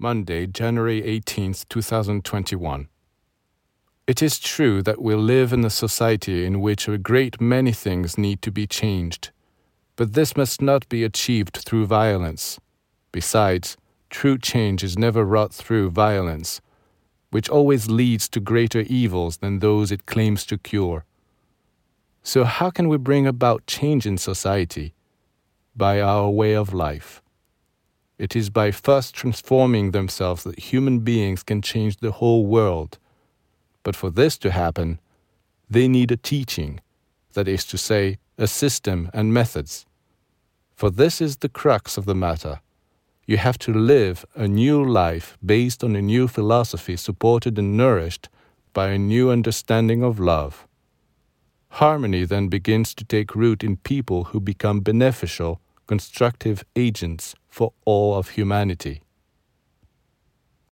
Monday, January 18th, 2021. It is true that we live in a society in which a great many things need to be changed, but this must not be achieved through violence. Besides, true change is never wrought through violence, which always leads to greater evils than those it claims to cure. So, how can we bring about change in society? By our way of life. It is by first transforming themselves that human beings can change the whole world. But for this to happen, they need a teaching, that is to say, a system and methods. For this is the crux of the matter. You have to live a new life based on a new philosophy supported and nourished by a new understanding of love. Harmony then begins to take root in people who become beneficial constructive agents for all of humanity.